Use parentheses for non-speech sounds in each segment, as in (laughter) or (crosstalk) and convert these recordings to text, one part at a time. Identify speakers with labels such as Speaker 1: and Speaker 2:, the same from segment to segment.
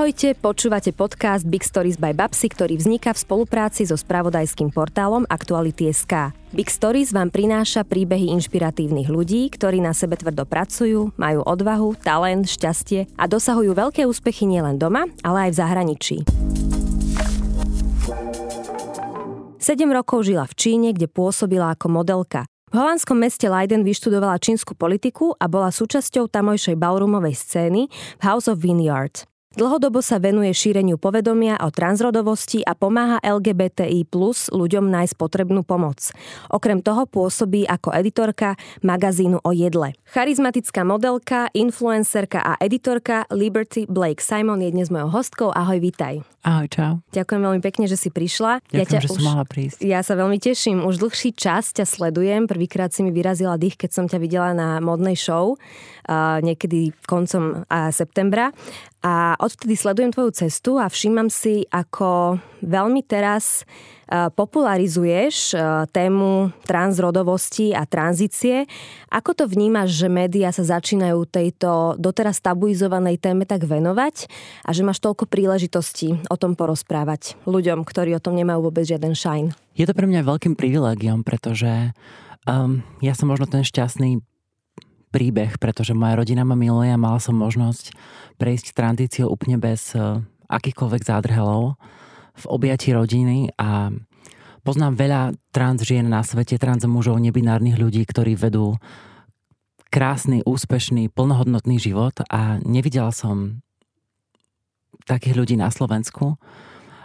Speaker 1: Ahojte, počúvate podcast Big Stories by Babsy, ktorý vzniká v spolupráci so spravodajským portálom Aktuality.sk. Big Stories vám prináša príbehy inšpiratívnych ľudí, ktorí na sebe tvrdo pracujú, majú odvahu, talent, šťastie a dosahujú veľké úspechy nielen doma, ale aj v zahraničí. 7 rokov žila v Číne, kde pôsobila ako modelka. V holandskom meste Leiden vyštudovala čínsku politiku a bola súčasťou tamojšej ballroomovej scény v House of Vineyard. Dlhodobo sa venuje šíreniu povedomia o transrodovosti a pomáha LGBTI plus ľuďom nájsť potrebnú pomoc. Okrem toho pôsobí ako editorka magazínu o jedle. Charizmatická modelka, influencerka a editorka Liberty Blake Simon je dnes mojou hostkou. Ahoj, vítaj.
Speaker 2: Ahoj, čau.
Speaker 1: Ďakujem veľmi pekne, že si prišla.
Speaker 2: Ďakujem, ja ťa že už, som mohla prísť.
Speaker 1: Ja sa veľmi teším. Už dlhší čas ťa sledujem. Prvýkrát si mi vyrazila dých, keď som ťa videla na modnej show uh, niekedy koncom uh, septembra. A odvtedy sledujem tvoju cestu a všímam si, ako veľmi teraz e, popularizuješ e, tému transrodovosti a tranzície. Ako to vnímaš, že médiá sa začínajú tejto doteraz tabuizovanej téme tak venovať a že máš toľko príležitostí o tom porozprávať ľuďom, ktorí o tom nemajú vôbec žiaden shine?
Speaker 2: Je to pre mňa veľkým privilegiom, pretože um, ja som možno ten šťastný príbeh, pretože moja rodina ma miluje a mala som možnosť prejsť tranzíciou úplne bez eh, akýchkoľvek zádrhelov v objati rodiny a poznám veľa trans žien na svete, trans mužov, nebinárnych ľudí, ktorí vedú krásny, úspešný, plnohodnotný život a nevidela som takých ľudí na Slovensku.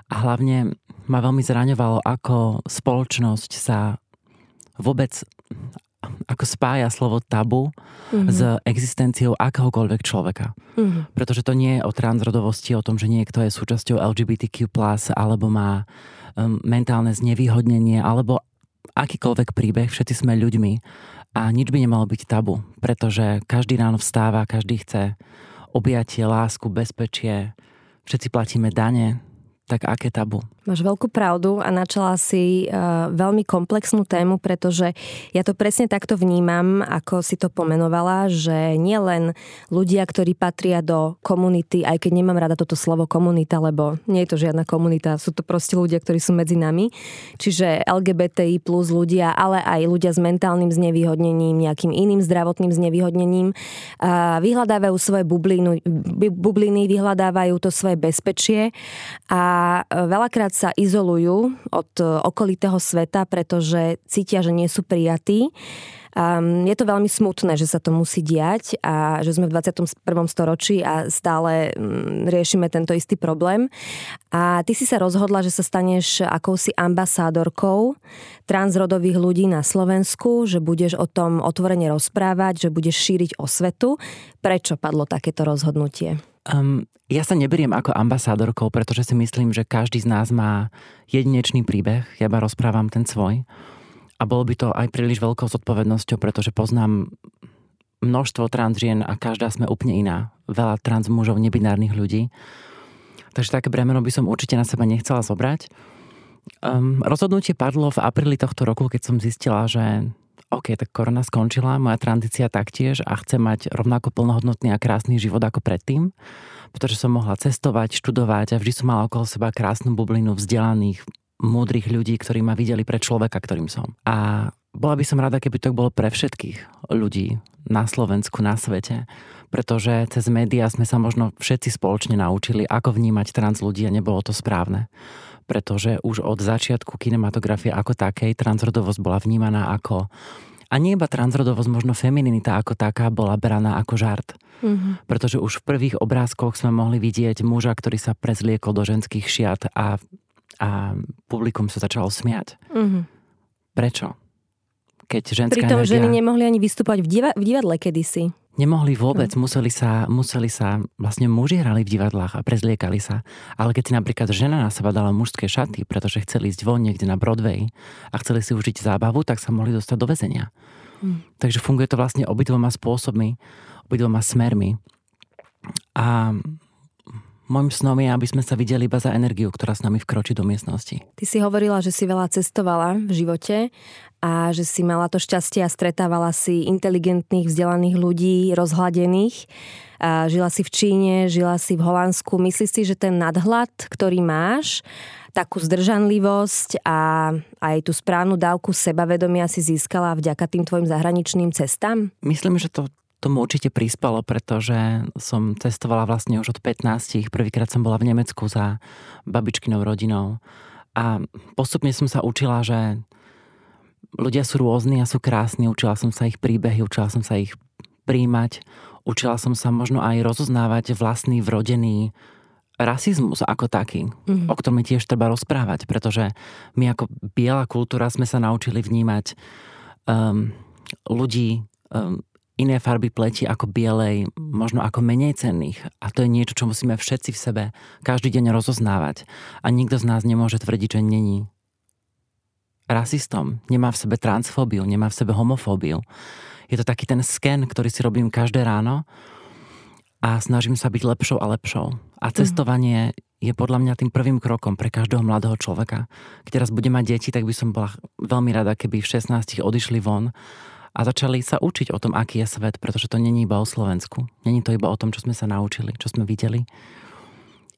Speaker 2: A hlavne ma veľmi zraňovalo, ako spoločnosť sa vôbec ako spája slovo tabu mm-hmm. s existenciou akéhokoľvek človeka. Mm-hmm. Pretože to nie je o transrodovosti, o tom, že niekto je súčasťou LGBTQ+, alebo má um, mentálne znevýhodnenie, alebo akýkoľvek príbeh, všetci sme ľuďmi a nič by nemalo byť tabu, pretože každý ráno vstáva, každý chce objatie, lásku, bezpečie, všetci platíme dane, tak aké tabu?
Speaker 1: Máš veľkú pravdu a načala si uh, veľmi komplexnú tému, pretože ja to presne takto vnímam, ako si to pomenovala, že nie len ľudia, ktorí patria do komunity, aj keď nemám rada toto slovo komunita, lebo nie je to žiadna komunita, sú to proste ľudia, ktorí sú medzi nami, čiže LGBTI plus ľudia, ale aj ľudia s mentálnym znevýhodnením, nejakým iným zdravotným znevýhodnením, uh, vyhľadávajú svoje bubliny, bubliny, vyhľadávajú to svoje bezpečie a veľakrát sa izolujú od e, okolitého sveta, pretože cítia, že nie sú prijatí. Um, je to veľmi smutné, že sa to musí diať a že sme v 21. storočí a stále um, riešime tento istý problém. A ty si sa rozhodla, že sa staneš akousi ambasádorkou transrodových ľudí na Slovensku, že budeš o tom otvorene rozprávať, že budeš šíriť osvetu. Prečo padlo takéto rozhodnutie?
Speaker 2: Um, ja sa neberiem ako ambasádorkou, pretože si myslím, že každý z nás má jedinečný príbeh. Ja iba rozprávam ten svoj. A bolo by to aj príliš veľkou zodpovednosťou, pretože poznám množstvo trans žien a každá sme úplne iná. Veľa trans mužov, nebinárnych ľudí. Takže také bremeno by som určite na seba nechcela zobrať. Um, rozhodnutie padlo v apríli tohto roku, keď som zistila, že OK, tak korona skončila, moja tranzícia taktiež a chcem mať rovnako plnohodnotný a krásny život ako predtým pretože som mohla cestovať, študovať a vždy som mala okolo seba krásnu bublinu vzdelaných, múdrych ľudí, ktorí ma videli pre človeka, ktorým som. A bola by som rada, keby to bolo pre všetkých ľudí na Slovensku, na svete, pretože cez médiá sme sa možno všetci spoločne naučili, ako vnímať trans ľudí a nebolo to správne. Pretože už od začiatku kinematografie ako takej transrodovosť bola vnímaná ako a nie iba transrodovosť, možno femininita ako taká bola braná ako žart. Mm-hmm. Pretože už v prvých obrázkoch sme mohli vidieť muža, ktorý sa prezliekol do ženských šiat a, a publikum sa začalo smiať. Mm-hmm. Prečo? Keď ženská
Speaker 1: Pritom energia... ženy nemohli ani vystúpať v, diva- v divadle kedysi.
Speaker 2: Nemohli vôbec, no. museli, sa, museli sa, vlastne muži hrali v divadlách a prezliekali sa. Ale keď si napríklad žena na seba dala mužské šaty, pretože chceli ísť von niekde na Broadway a chceli si užiť zábavu, tak sa mohli dostať do väzenia. Hmm. Takže funguje to vlastne obidvoma spôsobmi, obidvoma smermi. A môjim snom je, aby sme sa videli iba za energiu, ktorá s nami vkročí do miestnosti.
Speaker 1: Ty si hovorila, že si veľa cestovala v živote a že si mala to šťastie a stretávala si inteligentných, vzdelaných ľudí, rozhladených. A žila si v Číne, žila si v Holandsku. Myslíš si, že ten nadhľad, ktorý máš, takú zdržanlivosť a aj tú správnu dávku sebavedomia si získala vďaka tým tvojim zahraničným cestám?
Speaker 2: Myslím, že to tomu určite prispalo, pretože som cestovala vlastne už od 15. Prvýkrát som bola v Nemecku za babičkinou rodinou. A postupne som sa učila, že ľudia sú rôzni a sú krásni. Učila som sa ich príbehy, učila som sa ich príjmať. Učila som sa možno aj rozoznávať vlastný vrodený rasizmus ako taký, mm-hmm. o ktorom tiež treba rozprávať, pretože my ako biela kultúra sme sa naučili vnímať um, ľudí um, iné farby pleti ako bielej, možno ako menej cenných. A to je niečo, čo musíme všetci v sebe každý deň rozoznávať. A nikto z nás nemôže tvrdiť, že není rasistom, nemá v sebe transfóbiu, nemá v sebe homofóbiu. Je to taký ten sken, ktorý si robím každé ráno a snažím sa byť lepšou a lepšou. A mhm. cestovanie je podľa mňa tým prvým krokom pre každého mladého človeka. Keď teraz bude mať deti, tak by som bola veľmi rada, keby v 16 odišli von a začali sa učiť o tom, aký je svet, pretože to není iba o Slovensku. Není to iba o tom, čo sme sa naučili, čo sme videli.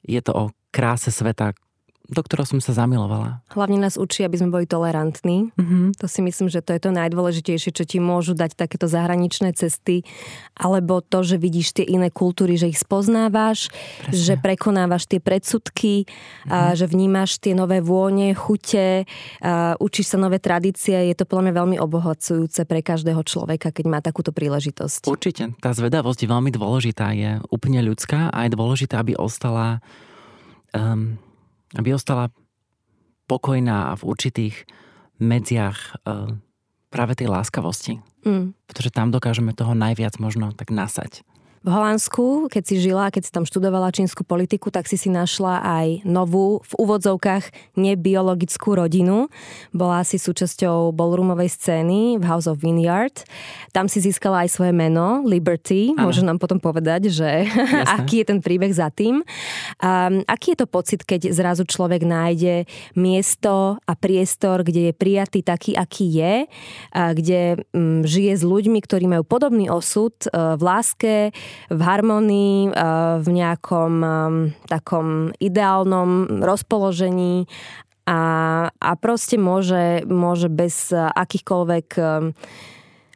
Speaker 2: Je to o kráse sveta, do ktorého som sa zamilovala.
Speaker 1: Hlavne nás učí, aby sme boli tolerantní. Mm-hmm. To si myslím, že to je to najdôležitejšie, čo ti môžu dať takéto zahraničné cesty, alebo to, že vidíš tie iné kultúry, že ich spoznávaš, Presne. že prekonávaš tie predsudky, mm-hmm. a mhm. že vnímaš tie nové vône, chute, a učíš sa nové tradície. Je to podľa mňa veľmi obohacujúce pre každého človeka, keď má takúto príležitosť.
Speaker 2: Určite. Tá zvedavosť je veľmi dôležitá, je úplne ľudská a je dôležité, aby ostala um, aby ostala pokojná a v určitých medziach uh, práve tej láskavosti. Mm. Pretože tam dokážeme toho najviac možno tak nasať
Speaker 1: v Holandsku, keď si žila, keď si tam študovala čínsku politiku, tak si si našla aj novú, v úvodzovkách nebiologickú rodinu. Bola si súčasťou ballroomovej scény v House of Vineyard. Tam si získala aj svoje meno, Liberty. Môže nám potom povedať, že (laughs) aký je ten príbeh za tým. Um, aký je to pocit, keď zrazu človek nájde miesto a priestor, kde je prijatý taký, aký je, a kde um, žije s ľuďmi, ktorí majú podobný osud uh, v láske, v harmonii, eh, v nejakom eh, takom ideálnom rozpoložení a, a proste môže, môže bez akýchkoľvek eh,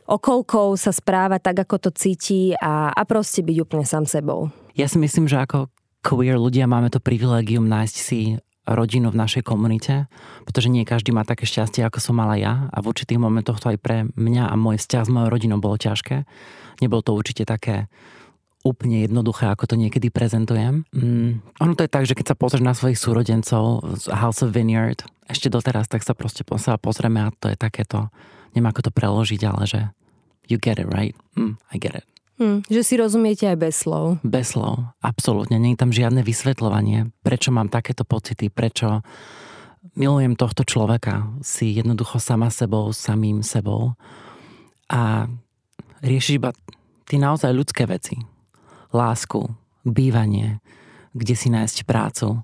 Speaker 1: okolkov sa správať tak, ako to cíti a, a proste byť úplne sám sebou.
Speaker 2: Ja si myslím, že ako queer ľudia máme to privilegium nájsť si rodinu v našej komunite, pretože nie každý má také šťastie, ako som mala ja a v určitých momentoch to aj pre mňa a môj vzťah s mojou rodinou bolo ťažké. Nebolo to určite také úplne jednoduché, ako to niekedy prezentujem. Mm, ono to je tak, že keď sa pozrieš na svojich súrodencov z House of Vineyard, ešte doteraz, tak sa proste sa pozrieme a to je takéto, nemá ako to preložiť, ale že you get it, right? Mm, I get it.
Speaker 1: Mm, že si rozumiete aj bez slov.
Speaker 2: Bez slov, absolútne. Nie je tam žiadne vysvetľovanie, prečo mám takéto pocity, prečo milujem tohto človeka, si jednoducho sama sebou, samým sebou a riešiš iba tie naozaj ľudské veci lásku, bývanie, kde si nájsť prácu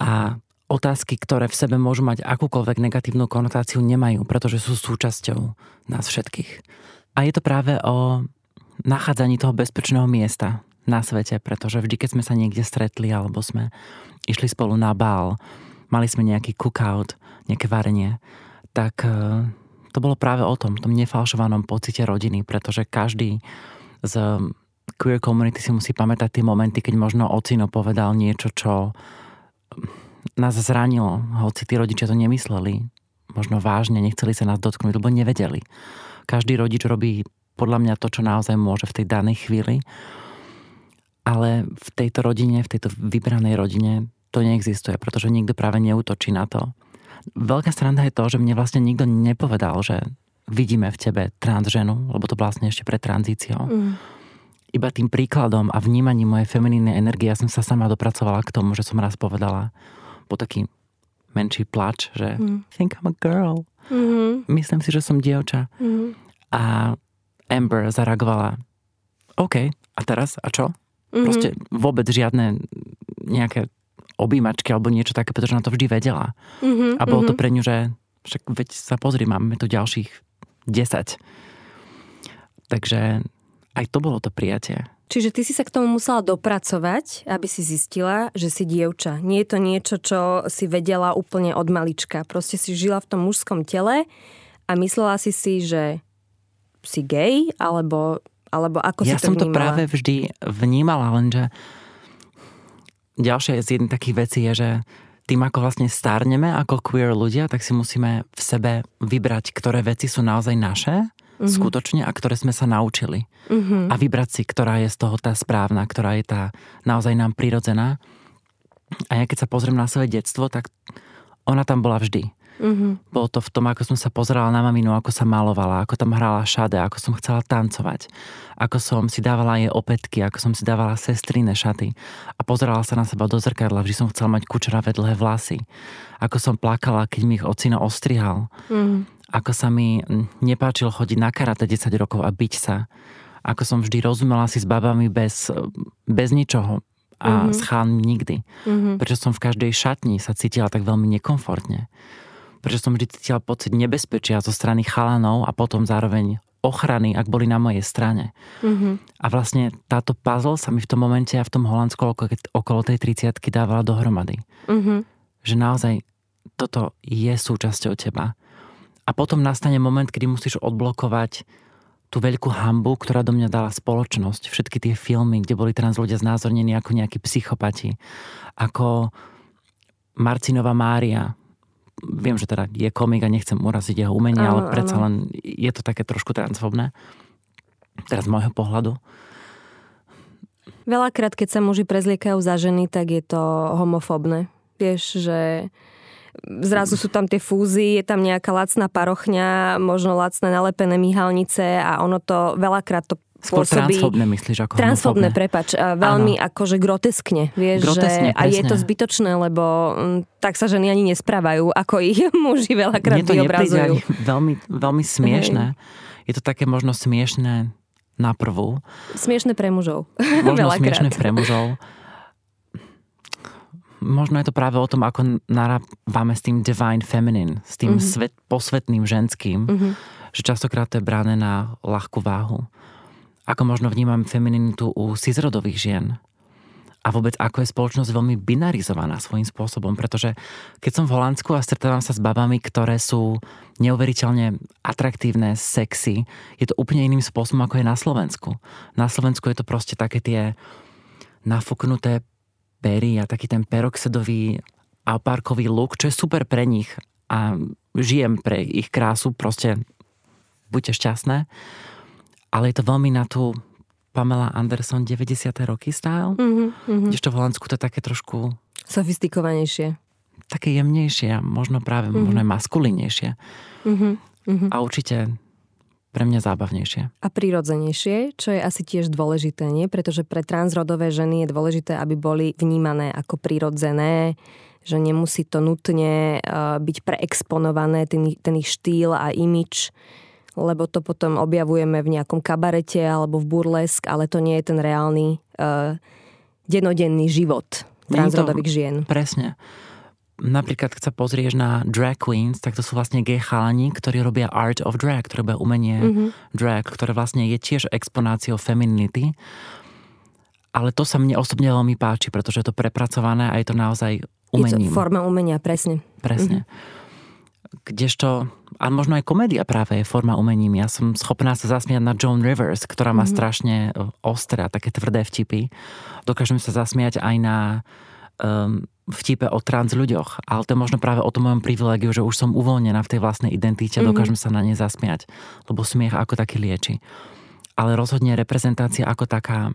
Speaker 2: a otázky, ktoré v sebe môžu mať akúkoľvek negatívnu konotáciu, nemajú, pretože sú súčasťou nás všetkých. A je to práve o nachádzaní toho bezpečného miesta na svete, pretože vždy, keď sme sa niekde stretli alebo sme išli spolu na bál, mali sme nejaký cookout, nejaké varenie, tak e, to bolo práve o tom, tom nefalšovanom pocite rodiny, pretože každý z queer community si musí pamätať tie momenty, keď možno ocino povedal niečo, čo nás zranilo, hoci tí rodičia to nemysleli, možno vážne, nechceli sa nás dotknúť, lebo nevedeli. Každý rodič robí podľa mňa to, čo naozaj môže v tej danej chvíli, ale v tejto rodine, v tejto vybranej rodine to neexistuje, pretože nikto práve neútočí na to. Veľká strana je to, že mne vlastne nikto nepovedal, že vidíme v tebe trans ženu, lebo to vlastne ešte pred tranzíciou. Mm iba tým príkladom a vnímaním mojej feminínnej energie ja som sa sama dopracovala k tomu, že som raz povedala po taký menší plač, že mm. think I'm a girl. Mm-hmm. Myslím si, že som dievča. Mm-hmm. A Amber zareagovala OK, a teraz? A čo? Mm-hmm. Proste vôbec žiadne nejaké objímačky alebo niečo také, pretože na to vždy vedela. Mm-hmm, a bolo mm-hmm. to pre ňu, že však veď sa pozri, máme tu ďalších 10. Takže aj to bolo to prijatie.
Speaker 1: Čiže ty si sa k tomu musela dopracovať, aby si zistila, že si dievča. Nie je to niečo, čo si vedela úplne od malička. Proste si žila v tom mužskom tele a myslela si si, že si gay, alebo, alebo ako
Speaker 2: ja
Speaker 1: si to
Speaker 2: som
Speaker 1: vnímala?
Speaker 2: to práve vždy vnímala, lenže ďalšia z jedných takých vecí je, že tým, ako vlastne starneme ako queer ľudia, tak si musíme v sebe vybrať, ktoré veci sú naozaj naše mm-hmm. skutočne a ktoré sme sa naučili. Mm-hmm. A vybrať si, ktorá je z toho tá správna, ktorá je tá naozaj nám prirodzená. A ja keď sa pozriem na svoje detstvo, tak ona tam bola vždy. Mm-hmm. Bolo to v tom, ako som sa pozerala na maminu, ako sa malovala, ako tam hrala šade, ako som chcela tancovať, ako som si dávala jej opätky, ako som si dávala sestrine šaty a pozerala sa na seba do zrkadla, vždy som chcela mať kučeravé dlhé vlasy. Ako som plakala, keď mi ich ocino ostrihal. Mm-hmm ako sa mi nepáčilo chodiť na karate 10 rokov a byť sa. Ako som vždy rozumela si s babami bez, bez ničoho a mm-hmm. s chánmi nikdy. Mm-hmm. Prečo som v každej šatni sa cítila tak veľmi nekomfortne. Prečo som vždy cítila pocit nebezpečia zo strany chalanov a potom zároveň ochrany, ak boli na mojej strane. Mm-hmm. A vlastne táto puzzle sa mi v tom momente a v tom Holandsku okolo, tej 30 dávala dohromady. Mm-hmm. Že naozaj toto je súčasťou teba. A potom nastane moment, kedy musíš odblokovať tú veľkú hambu, ktorá do mňa dala spoločnosť. Všetky tie filmy, kde boli trans ľudia znázornení ako nejakí psychopati. Ako Marcinová Mária. Viem, že teda je komik a nechcem uraziť jeho umenie, áno, ale predsa len je to také trošku transfobné. Teraz z môjho pohľadu.
Speaker 1: Veľakrát, keď sa muži prezliekajú za ženy, tak je to homofóbne. Vieš, že zrazu sú tam tie fúzy, je tam nejaká lacná parochňa, možno lacné nalepené myhalnice a ono to veľakrát to
Speaker 2: Skôr pôsobí... transfobné myslíš ako
Speaker 1: Transfobné, prepač. Veľmi ano. akože groteskne. Vieš, groteskne, že, a je to zbytočné, lebo m, mm, tak sa ženy ani nesprávajú, ako ich (laughs) muži veľakrát Mne to vyobrazujú.
Speaker 2: Veľmi, veľmi smiešné. Hej. Je to také možno smiešné na prvú.
Speaker 1: Smiešné pre mužov. (laughs)
Speaker 2: Možno smiešné pre mužov (laughs) možno je to práve o tom, ako narábame s tým divine feminine, s tým mm-hmm. svet, posvetným ženským, mm-hmm. že častokrát to je bráne na ľahkú váhu. Ako možno vnímam femininitu u cisrodových žien. A vôbec ako je spoločnosť veľmi binarizovaná svojím spôsobom, pretože keď som v Holandsku a stretávam sa s babami, ktoré sú neuveriteľne atraktívne, sexy, je to úplne iným spôsobom, ako je na Slovensku. Na Slovensku je to proste také tie nafúknuté pery a taký ten peroxidový alpárkový look, čo je super pre nich a žijem pre ich krásu, proste buďte šťastné. Ale je to veľmi na tú Pamela Anderson 90. roky style. Mm-hmm, mm-hmm. v Holandsku to je také trošku...
Speaker 1: Sofistikovanejšie.
Speaker 2: Také jemnejšie, možno práve mm-hmm. možno aj maskulinnejšie. Mm-hmm. A určite pre mňa zábavnejšie.
Speaker 1: A prirodzenejšie, čo je asi tiež dôležité, nie? Pretože pre transrodové ženy je dôležité, aby boli vnímané ako prirodzené, že nemusí to nutne uh, byť preexponované, ten, ten ich štýl a imič, lebo to potom objavujeme v nejakom kabarete alebo v burlesk, ale to nie je ten reálny uh, denodenný život transrodových žien.
Speaker 2: Presne napríklad, keď sa pozrieš na drag queens, tak to sú vlastne gay chalani, ktorí robia art of drag, ktoré robia umenie mm-hmm. drag, ktoré vlastne je tiež exponáciou femininity. Ale to sa mne osobne veľmi páči, pretože je to prepracované a je to naozaj umením.
Speaker 1: Je to forma umenia, presne.
Speaker 2: Presne. Mm-hmm. Kdežto, a možno aj komédia práve je forma umením. Ja som schopná sa zasmiať na Joan Rivers, ktorá má mm-hmm. strašne ostré a také tvrdé vtipy. Dokážem sa zasmiať aj na um, vtipe o trans ľuďoch, ale to je možno práve o tom mojom privilegiu, že už som uvoľnená v tej vlastnej identite, mm-hmm. dokážem sa na ne zasmiať, lebo smiech ako taký lieči. Ale rozhodne reprezentácia ako taká,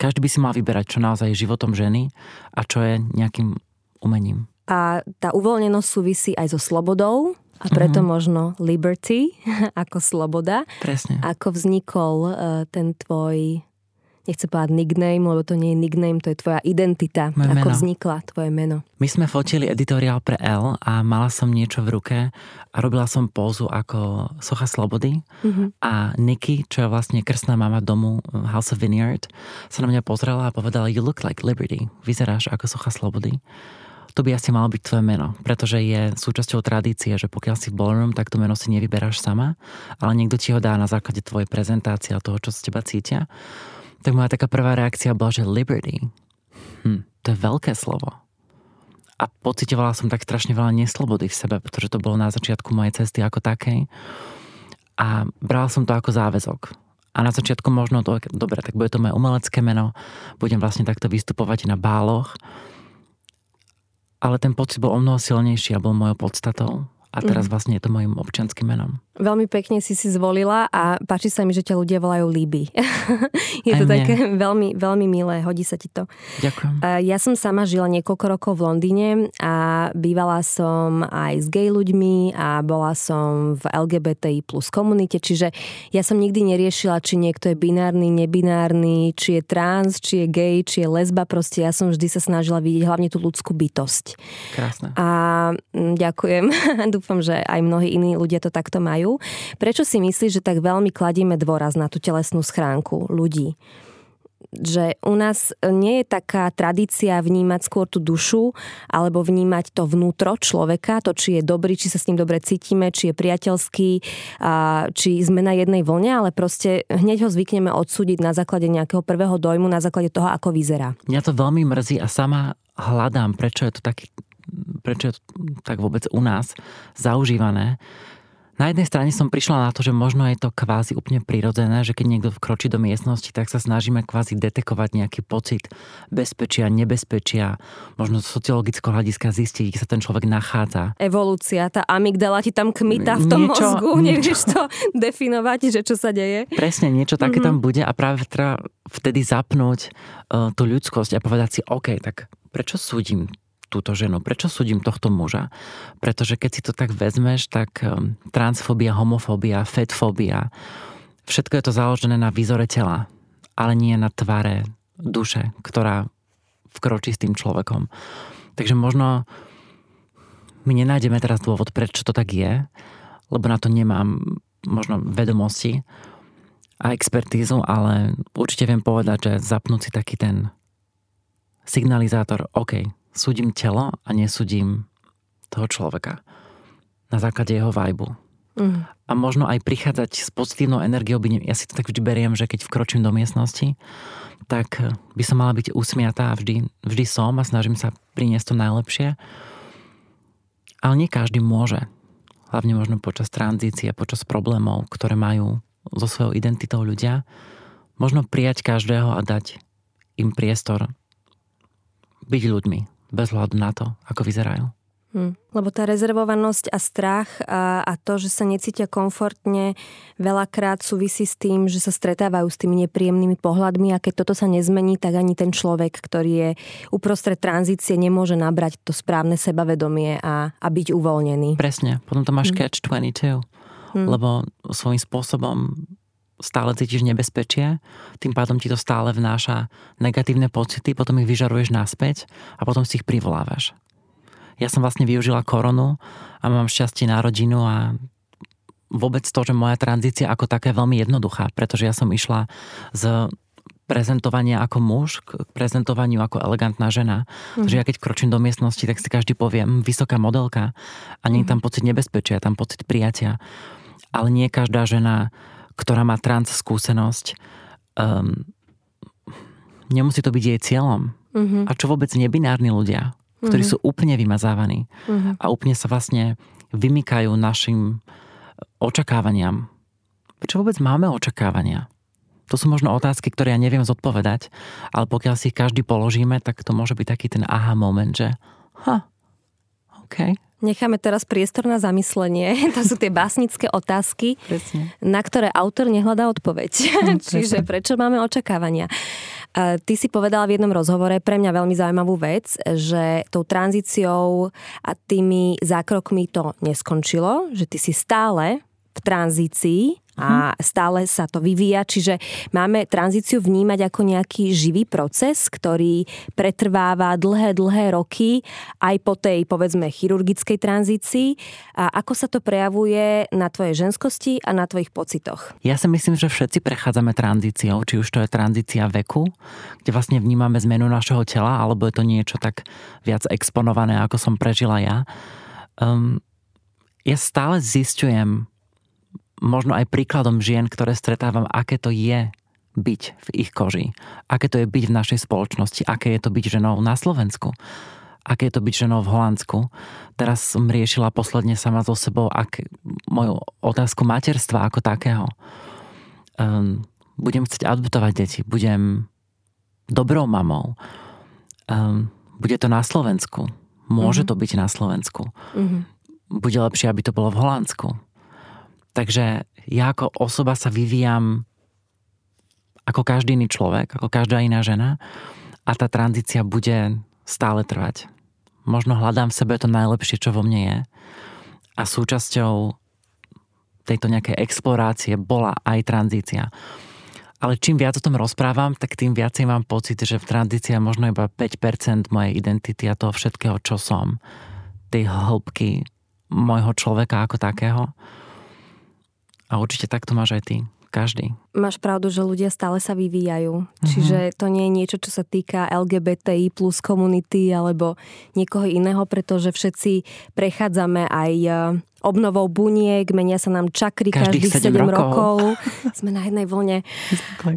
Speaker 2: každý by si mal vyberať, čo naozaj je životom ženy a čo je nejakým umením.
Speaker 1: A tá uvoľnenosť súvisí aj so slobodou, a preto mm-hmm. možno liberty (laughs) ako sloboda.
Speaker 2: Presne.
Speaker 1: Ako vznikol uh, ten tvoj nechcem povedať nickname, lebo to nie je nickname, to je tvoja identita,
Speaker 2: Moje
Speaker 1: ako
Speaker 2: meno.
Speaker 1: vznikla tvoje meno.
Speaker 2: My sme fotili editoriál pre L a mala som niečo v ruke a robila som pózu ako Socha Slobody
Speaker 1: Mhm.
Speaker 2: a Nikki, čo je vlastne krstná mama domu uh, House of Vineyard, sa na mňa pozrela a povedala You look like Liberty. Vyzeráš ako Socha Slobody. To by asi malo byť tvoje meno, pretože je súčasťou tradície, že pokiaľ si v ballroom, tak to meno si nevyberáš sama, ale niekto ti ho dá na základe tvojej prezentácie a toho, čo z teba cítia. Tak moja taká prvá reakcia bola, že Liberty. Hm, to je veľké slovo a pocitovala som tak strašne veľa neslobody v sebe, pretože to bolo na začiatku mojej cesty ako takej. A brala som to ako záväzok. A na začiatku možno, to, dobre, tak bude to moje umelecké meno, budem vlastne takto vystupovať na báloch. Ale ten pocit bol o mnoho silnejší a bol mojou podstatou. A teraz vlastne je to mojim občianským menom.
Speaker 1: Veľmi pekne si si zvolila a páči sa mi, že ťa ľudia volajú Líby. (laughs) je to také veľmi, veľmi milé, hodí sa ti to.
Speaker 2: Ďakujem.
Speaker 1: Ja som sama žila niekoľko rokov v Londýne a bývala som aj s gay ľuďmi a bola som v LGBTI plus komunite, čiže ja som nikdy neriešila, či niekto je binárny, nebinárny, či je trans, či je gay, či je lesba, proste ja som vždy sa snažila vidieť hlavne tú ľudskú bytosť.
Speaker 2: Krásne.
Speaker 1: A mm, ďakujem. (laughs) Dúfam, že aj mnohí iní ľudia to takto majú. Prečo si myslíš, že tak veľmi kladieme dôraz na tú telesnú schránku ľudí? Že u nás nie je taká tradícia vnímať skôr tú dušu alebo vnímať to vnútro človeka, to, či je dobrý, či sa s ním dobre cítime, či je priateľský, a či sme na jednej vlne, ale proste hneď ho zvykneme odsúdiť na základe nejakého prvého dojmu, na základe toho, ako vyzerá.
Speaker 2: Mňa to veľmi mrzí a sama hľadám, prečo je to taký, prečo je to tak vôbec u nás zaužívané. Na jednej strane som prišla na to, že možno je to kvázi úplne prirodzené, že keď niekto vkročí do miestnosti, tak sa snažíme kvázi detekovať nejaký pocit bezpečia, nebezpečia, možno z sociologického hľadiska zistiť, kde sa ten človek nachádza.
Speaker 1: evolúcia, tá amygdala ti tam kmita v tom
Speaker 2: Niečo-
Speaker 1: mozgu, nevieš to (laughs) definovať, že čo sa deje.
Speaker 2: Presne, niečo také tam bude a práve treba vtedy zapnúť uh, tú ľudskosť a povedať si, OK, tak prečo súdim túto ženu, prečo súdim tohto muža? Pretože keď si to tak vezmeš, tak um, transfóbia, homofóbia, fetfóbia, všetko je to založené na výzore tela, ale nie na tvare duše, ktorá vkročí s tým človekom. Takže možno my nenájdeme teraz dôvod, prečo to tak je, lebo na to nemám možno vedomosti a expertízu, ale určite viem povedať, že zapnúť si taký ten signalizátor, OK, súdim telo a nesúdim toho človeka na základe jeho vajbu.
Speaker 1: Mm.
Speaker 2: A možno aj prichádzať s pozitívnou energiou, by ne, ja si to tak vždy beriem, že keď vkročím do miestnosti, tak by som mala byť usmiatá a vždy, vždy som a snažím sa priniesť to najlepšie. Ale nie každý môže. Hlavne možno počas tranzície, počas problémov, ktoré majú so svojou identitou ľudia. Možno prijať každého a dať im priestor byť ľuďmi, bez hľadu na to, ako vyzerajú.
Speaker 1: Hm. Lebo tá rezervovanosť a strach a, a to, že sa necítia komfortne, veľakrát súvisí s tým, že sa stretávajú s tými nepríjemnými pohľadmi a keď toto sa nezmení, tak ani ten človek, ktorý je uprostred tranzície, nemôže nabrať to správne sebavedomie a, a byť uvoľnený.
Speaker 2: Presne, potom to máš catch 22, lebo svojím spôsobom stále cítiš nebezpečie, tým pádom ti to stále vnáša negatívne pocity, potom ich vyžaruješ naspäť a potom si ich privolávaš. Ja som vlastne využila koronu a mám šťastie na rodinu a vôbec to, že moja tranzícia ako taká je veľmi jednoduchá, pretože ja som išla z prezentovania ako muž k prezentovaniu ako elegantná žena. Mm. Takže ja keď kročím do miestnosti, tak si každý povie, "Mm, vysoká modelka a nie je tam pocit nebezpečia, tam pocit prijatia. Ale nie každá žena, ktorá má trans skúsenosť, um, nemusí to byť jej cieľom.
Speaker 1: Mm-hmm.
Speaker 2: A čo vôbec nebinárni ľudia, ktorí
Speaker 1: Mhm.
Speaker 2: sú úplne vymazávaní
Speaker 1: Mm-hmm.
Speaker 2: a úplne sa vlastne vymykajú našim očakávaniam. Prečo vôbec máme očakávania? To sú možno otázky, ktoré ja neviem zodpovedať, ale pokiaľ si ich každý položíme, tak to môže byť taký ten aha moment, že ha, OK,
Speaker 1: Necháme teraz priestor na zamyslenie. (laughs) To sú tie básnické otázky,
Speaker 2: presne.
Speaker 1: na ktoré autor nehľadá odpoveď. (laughs) Čiže prečo máme očakávania? Ty si povedala v jednom rozhovore pre mňa veľmi zaujímavú vec, že tou tranzíciou a tými zákrokmi to neskončilo, že ty si stále v tranzícii a stále sa to vyvíja, čiže máme tranzíciu vnímať ako nejaký živý proces, ktorý pretrváva dlhé, dlhé roky aj po tej, povedzme, chirurgickej tranzícii a ako sa to prejavuje na tvojej ženskosti a na tvojich pocitoch?
Speaker 2: Ja si myslím, že všetci prechádzame tranzíciou, či už to je tranzícia veku, kde vlastne vnímame zmenu našeho tela, alebo je to niečo tak viac exponované, ako som prežila ja. Um, ja stále zistujem možno aj príkladom žien, ktoré stretávam, aké to je byť v ich koži. Aké to je byť v našej spoločnosti. Aké je to byť ženou na Slovensku. Aké je to byť ženou v Holandsku. Teraz som riešila posledne sama so sebou ak, moju otázku materstva ako takého. Um, budem chcieť adoptovať deti. Budem dobrou mamou. Um, bude to na Slovensku. Môže mm-hmm. to byť na Slovensku. Mm-hmm. Bude lepšie, aby to bolo v Holandsku Takže ja ako osoba sa vyvíjam ako každý iný človek, ako každá iná žena a tá tranzícia bude stále trvať. Možno hľadám v sebe to najlepšie, čo vo mne je a súčasťou tejto nejakej explorácie bola aj tranzícia. Ale čím viac o tom rozprávam, tak tým viacej mám pocit, že je možno iba 5% mojej identity a toho všetkého, čo som. Tej hĺbky môjho človeka ako takého. A určite takto máš aj ty. Každý.
Speaker 1: Máš pravdu, že ľudia stále sa vyvíjajú. Mm-hmm. Čiže to nie je niečo, čo sa týka LGBTI plus komunity alebo niekoho iného, pretože všetci prechádzame aj obnovou buniek, menia sa nám čakry každých, každých 7, 7 rokov. rokov. (laughs) Sme na jednej vlne.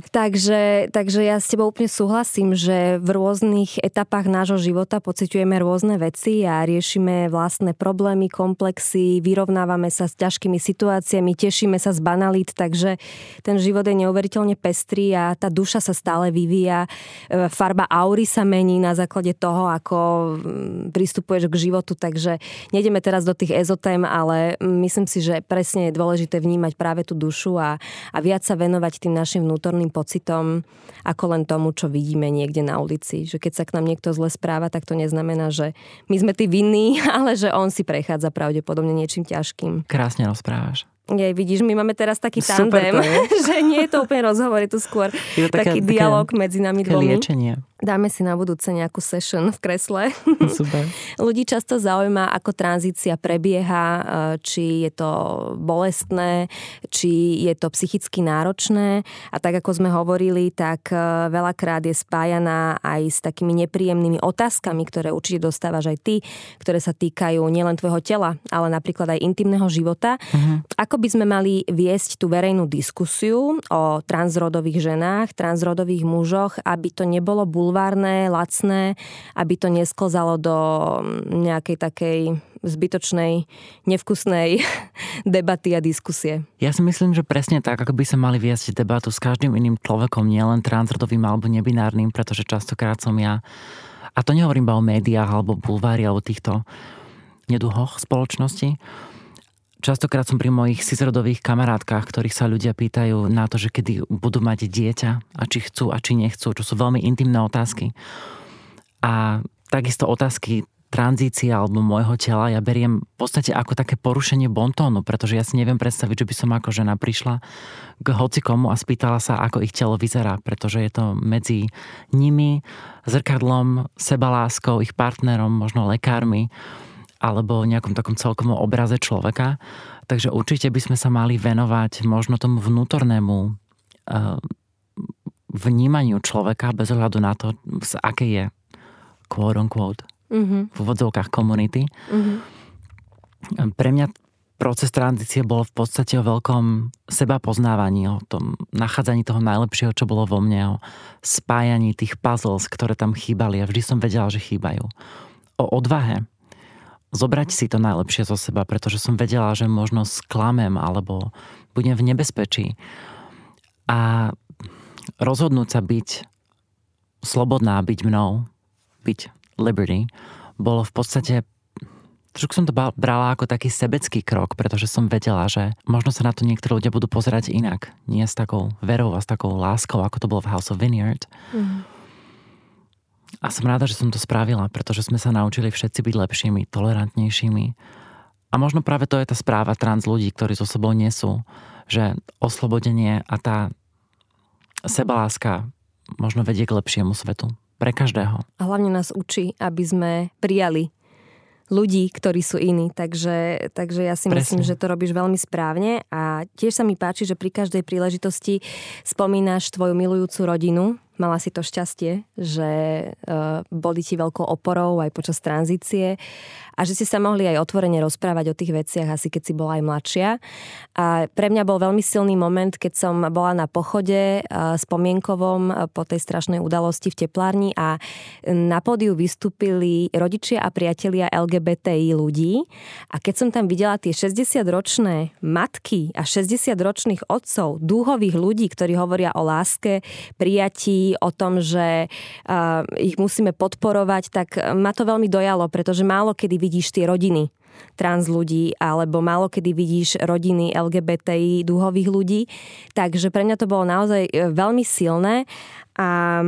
Speaker 1: takže, takže ja s tebou úplne súhlasím, že v rôznych etapách nášho života pociťujeme rôzne veci a riešime vlastné problémy, komplexy, vyrovnávame sa s ťažkými situáciami, tešíme sa z banalít, takže ten život je neuveriteľne pestrý a tá duša sa stále vyvíja. E, farba aury sa mení na základe toho, ako mm, pristupuješ k životu, takže nejdeme teraz do tých ezotém, ale myslím si, že presne je dôležité vnímať práve tú dušu a, a viac sa venovať tým našim vnútorným pocitom, ako len tomu, čo vidíme niekde na ulici. Že keď sa k nám niekto zle správa, tak to neznamená, že my sme tí vinní, (laughs) ale že on si prechádza pravdepodobne niečím ťažkým.
Speaker 2: Krásne rozprávaš.
Speaker 1: Nie, vidíš, my máme teraz taký tandem, (laughs) že nie je to úplne rozhovor, je to skôr je to taký také, dialog medzi nami dvomi.
Speaker 2: liečenie.
Speaker 1: Dáme si na budúce nejakú session v kresle. (laughs)
Speaker 2: Super.
Speaker 1: Ľudí často zaujíma, ako tranzícia prebieha, e, či je to bolestné, či je to psychicky náročné. A tak, ako sme hovorili, tak e, veľakrát je spájaná aj s takými nepríjemnými otázkami, ktoré určite dostávaš aj ty, ktoré sa týkajú nielen tvojho tela, ale napríklad aj intimného života. Uh-huh. Ako by sme mali viesť tú verejnú diskusiu o transrodových ženách, transrodových mužoch, aby to nebolo bul bulvárne, lacné, aby to nesklzalo do nejakej takej zbytočnej, nevkusnej (laughs) debaty a diskusie.
Speaker 2: Ja si myslím, že presne tak, ako by sa mali viesť debatu s každým iným človekom, nielen transrodovým alebo nebinárnym, pretože častokrát som ja, a to nehovorím iba o médiách alebo bulvári alebo týchto neduhoch spoločnosti, Častokrát som pri mojich cisrodových kamarátkach, ktorých sa ľudia pýtajú na to, že kedy budú mať dieťa a či chcú a či nechcú, čo sú veľmi intimné otázky. A takisto otázky tranzície alebo môjho tela ja beriem v podstate ako také porušenie bontónu, pretože ja si neviem predstaviť, že by som ako žena prišla k hocikomu a spýtala sa, ako ich telo vyzerá, pretože je to medzi nimi, zrkadlom, sebaláskou, ich partnerom, možno lekármi alebo nejakom takom celkovom obraze človeka. Takže určite by sme sa mali venovať možno tomu vnútornému uh, vnímaniu človeka bez ohľadu na to, z aké je quote on quote mm-hmm. v úvodzovkách komunity. Mm-hmm. Pre mňa proces tranzície bol v podstate o veľkom seba poznávaní, o tom nachádzaní toho najlepšieho, čo bolo vo mne, o spájaní tých puzzles, ktoré tam chýbali a vždy som vedela, že chýbajú. O odvahe, zobrať si to najlepšie zo seba, pretože som vedela, že možno sklamem alebo budem v nebezpečí. A rozhodnúť sa byť slobodná, byť mnou, byť liberty, bolo v podstate Trošku som to brala ako taký sebecký krok, pretože som vedela, že možno sa na to niektorí ľudia budú pozerať inak. Nie s takou verou a s takou láskou, ako to bolo v House of Vineyard. Mm. A som ráda, že som to spravila, pretože sme sa naučili všetci byť lepšími, tolerantnejšími A možno práve to je tá správa trans ľudí, ktorí so sebou nesú, že oslobodenie a tá sebaláska možno vedie k lepšiemu svetu. Pre každého.
Speaker 1: A hlavne nás učí, aby sme prijali ľudí, ktorí sú iní. Takže, takže ja si Presne. myslím, že to robíš veľmi správne a tiež sa mi páči, že pri každej príležitosti spomínaš tvoju milujúcu rodinu, mala si to šťastie, že uh, boli ti veľkou oporou aj počas tranzície a že ste sa mohli aj otvorene rozprávať o tých veciach, asi keď si bola aj mladšia. A pre mňa bol veľmi silný moment, keď som bola na pochode uh, spomienkovom uh, po tej strašnej udalosti v teplárni a na pódiu vystúpili rodičia a priatelia LGBTI ľudí a keď som tam videla tie 60-ročné matky a 60-ročných otcov, dúhových ľudí, ktorí hovoria o láske, prijatí, o tom, že ich musíme podporovať, tak ma to veľmi dojalo, pretože málo kedy vidíš tie rodiny trans ľudí, alebo málo kedy vidíš rodiny LGBTI dúhových ľudí. Takže pre mňa to bolo naozaj e, veľmi silné a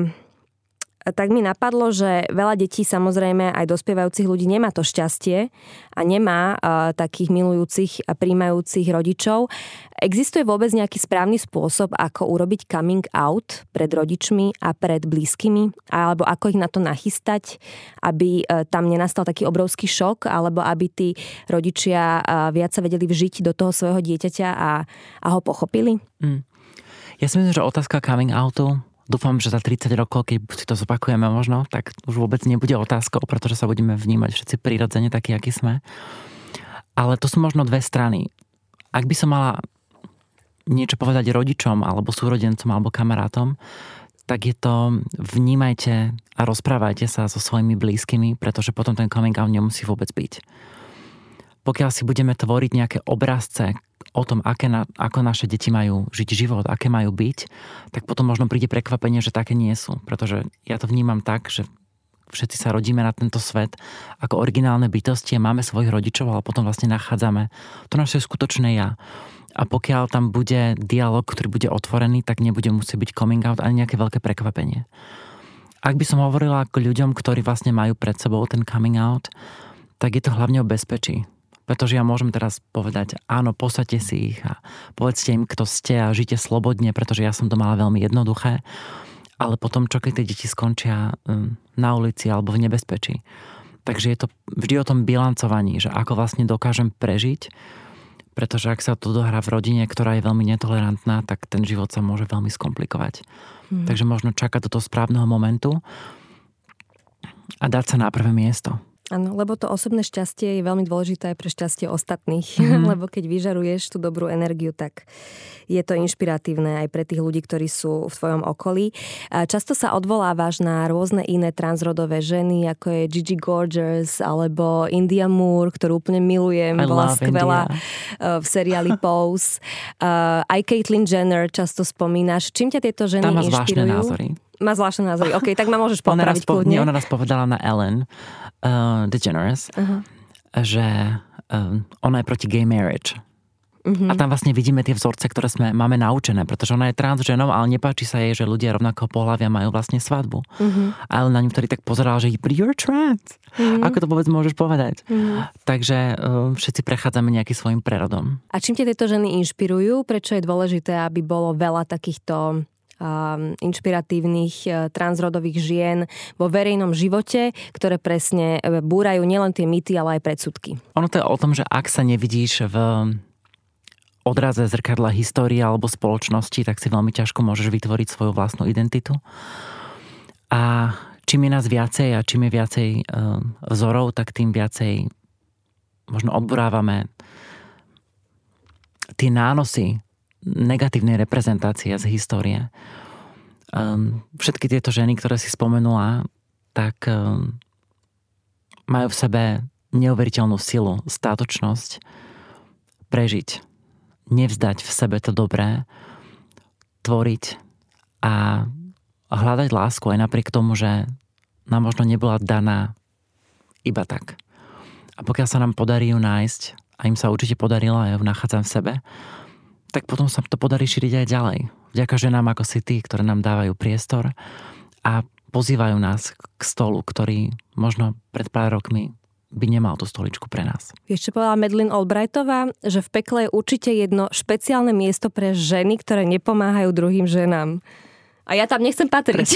Speaker 1: tak mi napadlo, že veľa detí, samozrejme aj dospievajúcich ľudí nemá to šťastie a nemá uh, takých milujúcich a príjmajúcich rodičov. Existuje vôbec nejaký správny spôsob, ako urobiť coming out pred rodičmi a pred blízkymi? Alebo ako ich na to nachystať, aby uh, tam nenastal taký obrovský šok, alebo aby tí rodičia uh, viac sa vedeli vžiť do toho svojho dieťaťa a, a ho pochopili? Mm.
Speaker 2: Ja si myslím, že otázka coming outu Dúfam, že za 30 rokov, keď si to zopakujeme možno, tak už vôbec nebude otázkou, pretože sa budeme vnímať všetci prirodzene takí, akí sme. Ale to sú možno dve strany. Ak by som mala niečo povedať rodičom, alebo súrodencom, alebo kamarátom, tak je to vnímajte a rozprávajte sa so svojimi blízkymi, pretože potom ten coming out nemusí vôbec byť. Pokiaľ si budeme tvoriť nejaké obrazce, o tom, aké na, ako naše deti majú žiť život, aké majú byť, tak potom možno príde prekvapenie, že také nie sú. Pretože ja to vnímam tak, že všetci sa rodíme na tento svet ako originálne bytosti a máme svojich rodičov, ale potom vlastne nachádzame to naše skutočné ja. A pokiaľ tam bude dialog, ktorý bude otvorený, tak nebude musieť byť coming out ani nejaké veľké prekvapenie. Ak by som hovorila ako ľuďom, ktorí vlastne majú pred sebou ten coming out, tak je to hlavne o bezpečí pretože ja môžem teraz povedať, áno, posadte si ich a povedzte im, kto ste a žite slobodne, pretože ja som to mala veľmi jednoduché. Ale potom, čo keď tie deti skončia um, na ulici alebo v nebezpečí. Takže je to vždy o tom bilancovaní, že ako vlastne dokážem prežiť, pretože ak sa to dohrá v rodine, ktorá je veľmi netolerantná, tak ten život sa môže veľmi skomplikovať. Mm. Takže možno čakať do toho správneho momentu a dať sa na prvé miesto.
Speaker 1: Áno, lebo to osobné šťastie je veľmi dôležité aj pre šťastie ostatných, mm-hmm. (laughs) lebo keď vyžaruješ tú dobrú energiu, tak je to inšpiratívne aj pre tých ľudí, ktorí sú v tvojom okolí. Často sa odvolávaš na rôzne iné transrodové ženy, ako je Gigi Gorgeous alebo India Moore, ktorú úplne milujem, I bola skvelá India. Uh, v seriáli (laughs) Pose. Uh, aj Caitlyn Jenner často spomínaš. Čím ťa tieto ženy Tam má inšpirujú?
Speaker 2: názory
Speaker 1: má zvláštne názory. OK, tak ma môžeš popraviť ona raz, po,
Speaker 2: nie, ona raz povedala na Ellen uh, DeGeneres, uh-huh. že uh, ona je proti gay marriage. Uh-huh. A tam vlastne vidíme tie vzorce, ktoré sme, máme naučené, pretože ona je trans ženou, ale nepáči sa jej, že ľudia rovnakého pohľavia majú vlastne svadbu. Uh-huh. Ale na ňu vtedy tak pozeral, že you're trans. Uh-huh. Ako to vôbec môžeš povedať? Uh-huh. Takže uh, všetci prechádzame nejakým svojim prerodom.
Speaker 1: A čím tie tieto ženy inšpirujú? Prečo je dôležité, aby bolo veľa takýchto Um, inšpiratívnych uh, transrodových žien vo verejnom živote, ktoré presne uh, búrajú nielen tie mýty, ale aj predsudky.
Speaker 2: Ono to je o tom, že ak sa nevidíš v odraze zrkadla histórie alebo spoločnosti, tak si veľmi ťažko môžeš vytvoriť svoju vlastnú identitu. A čím je nás viacej a čím je viacej uh, vzorov, tak tým viacej možno odburávame tie nánosy negatívnej reprezentácie z histórie. Um, všetky tieto ženy, ktoré si spomenula, tak um, majú v sebe neuveriteľnú silu, státočnosť prežiť, nevzdať v sebe to dobré, tvoriť a hľadať lásku aj napriek tomu, že nám možno nebola daná iba tak. A pokiaľ sa nám podarí ju nájsť, a im sa určite podarilo, ja ju nachádzam v sebe, tak potom sa to podarí šíriť aj ďalej. Vďaka ženám ako si tí, ktoré nám dávajú priestor a pozývajú nás k stolu, ktorý možno pred pár rokmi by nemal tú stoličku pre nás.
Speaker 1: Vieš, čo povedala Medlin Albrightová, že v pekle je určite jedno špeciálne miesto pre ženy, ktoré nepomáhajú druhým ženám. A ja tam nechcem patriť.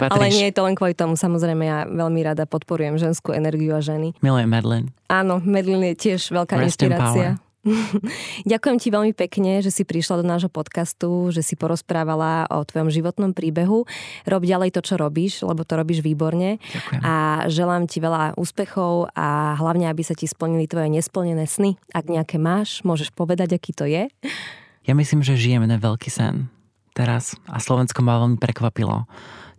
Speaker 2: tak,
Speaker 1: Ale nie je to len kvôli tomu. Samozrejme, ja veľmi rada podporujem ženskú energiu a ženy.
Speaker 2: Milujem Medlin.
Speaker 1: Áno, Medlin je tiež veľká
Speaker 2: Rest in
Speaker 1: inšpirácia. (laughs) Ďakujem ti veľmi pekne, že si prišla do nášho podcastu, že si porozprávala o tvojom životnom príbehu. Rob ďalej to, čo robíš, lebo to robíš výborne.
Speaker 2: Ďakujem.
Speaker 1: A želám ti veľa úspechov a hlavne, aby sa ti splnili tvoje nesplnené sny. Ak nejaké máš, môžeš povedať, aký to je.
Speaker 2: Ja myslím, že žijem jeden veľký sen teraz a Slovensko ma veľmi prekvapilo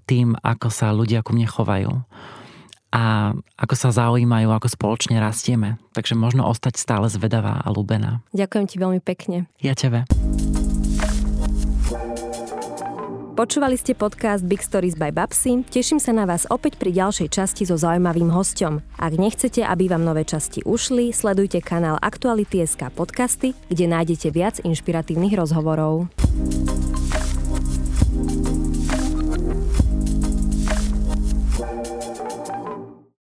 Speaker 2: tým, ako sa ľudia ku mne chovajú a ako sa zaujímajú, ako spoločne rastieme. Takže možno ostať stále zvedavá a ľúbená.
Speaker 1: Ďakujem ti veľmi pekne.
Speaker 2: Ja tebe.
Speaker 1: Počúvali ste podcast Big Stories by Babsy. Teším sa na vás opäť pri ďalšej časti so zaujímavým hostom. Ak nechcete, aby vám nové časti ušli, sledujte kanál Aktuality.sk podcasty, kde nájdete viac inšpiratívnych rozhovorov.